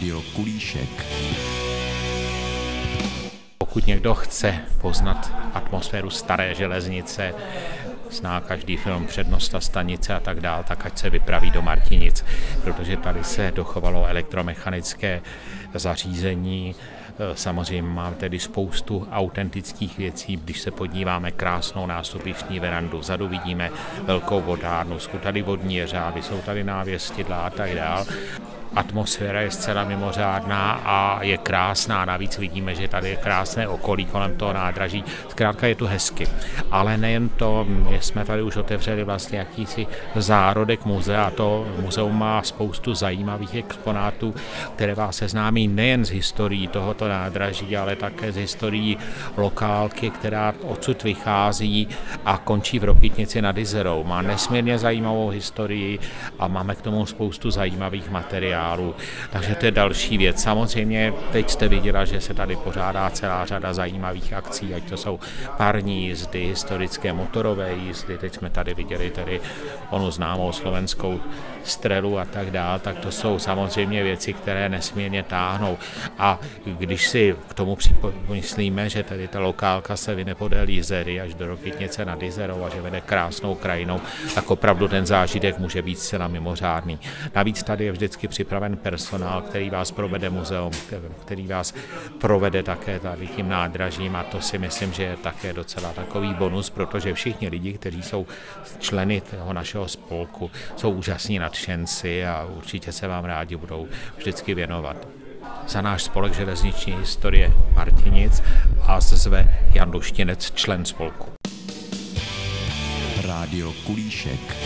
Rádio Kulíšek. Pokud někdo chce poznat atmosféru staré železnice, zná každý film Přednost a stanice a tak dál, tak ať se vypraví do Martinic, protože tady se dochovalo elektromechanické zařízení, Samozřejmě mám tedy spoustu autentických věcí, když se podíváme krásnou nástupišní verandu, vzadu vidíme velkou vodárnu, jsou tady vodní jeřáby, jsou tady návěstidla a tak dál atmosféra je zcela mimořádná a je krásná. Navíc vidíme, že tady je krásné okolí kolem toho nádraží. Zkrátka je tu hezky. Ale nejen to, my jsme tady už otevřeli vlastně jakýsi zárodek muzea. To muzeum má spoustu zajímavých exponátů, které vás seznámí nejen z historií tohoto nádraží, ale také z historií lokálky, která odsud vychází a končí v Rokytnici nad Izerou. Má nesmírně zajímavou historii a máme k tomu spoustu zajímavých materiálů. Takže to je další věc. Samozřejmě teď jste viděla, že se tady pořádá celá řada zajímavých akcí, ať to jsou parní jízdy, historické motorové jízdy, teď jsme tady viděli tady onu známou slovenskou strelu a tak dál, tak to jsou samozřejmě věci, které nesmírně táhnou. A když si k tomu připomyslíme, že tady ta lokálka se vyne podél Jizery až do Rokytnice nad Jizerou a že vede krásnou krajinou, tak opravdu ten zážitek může být zcela mimořádný. Navíc tady je vždycky připraven personál, který vás provede muzeum, který vás provede také tady tím nádražím a to si myslím, že je také docela takový bonus, protože všichni lidi, kteří jsou členy toho našeho spolku, jsou úžasní nadšenci a určitě se vám rádi budou vždycky věnovat za náš spolek železniční historie Martinic a zve Jan Duštinec, člen spolku. Rádio Kulíšek.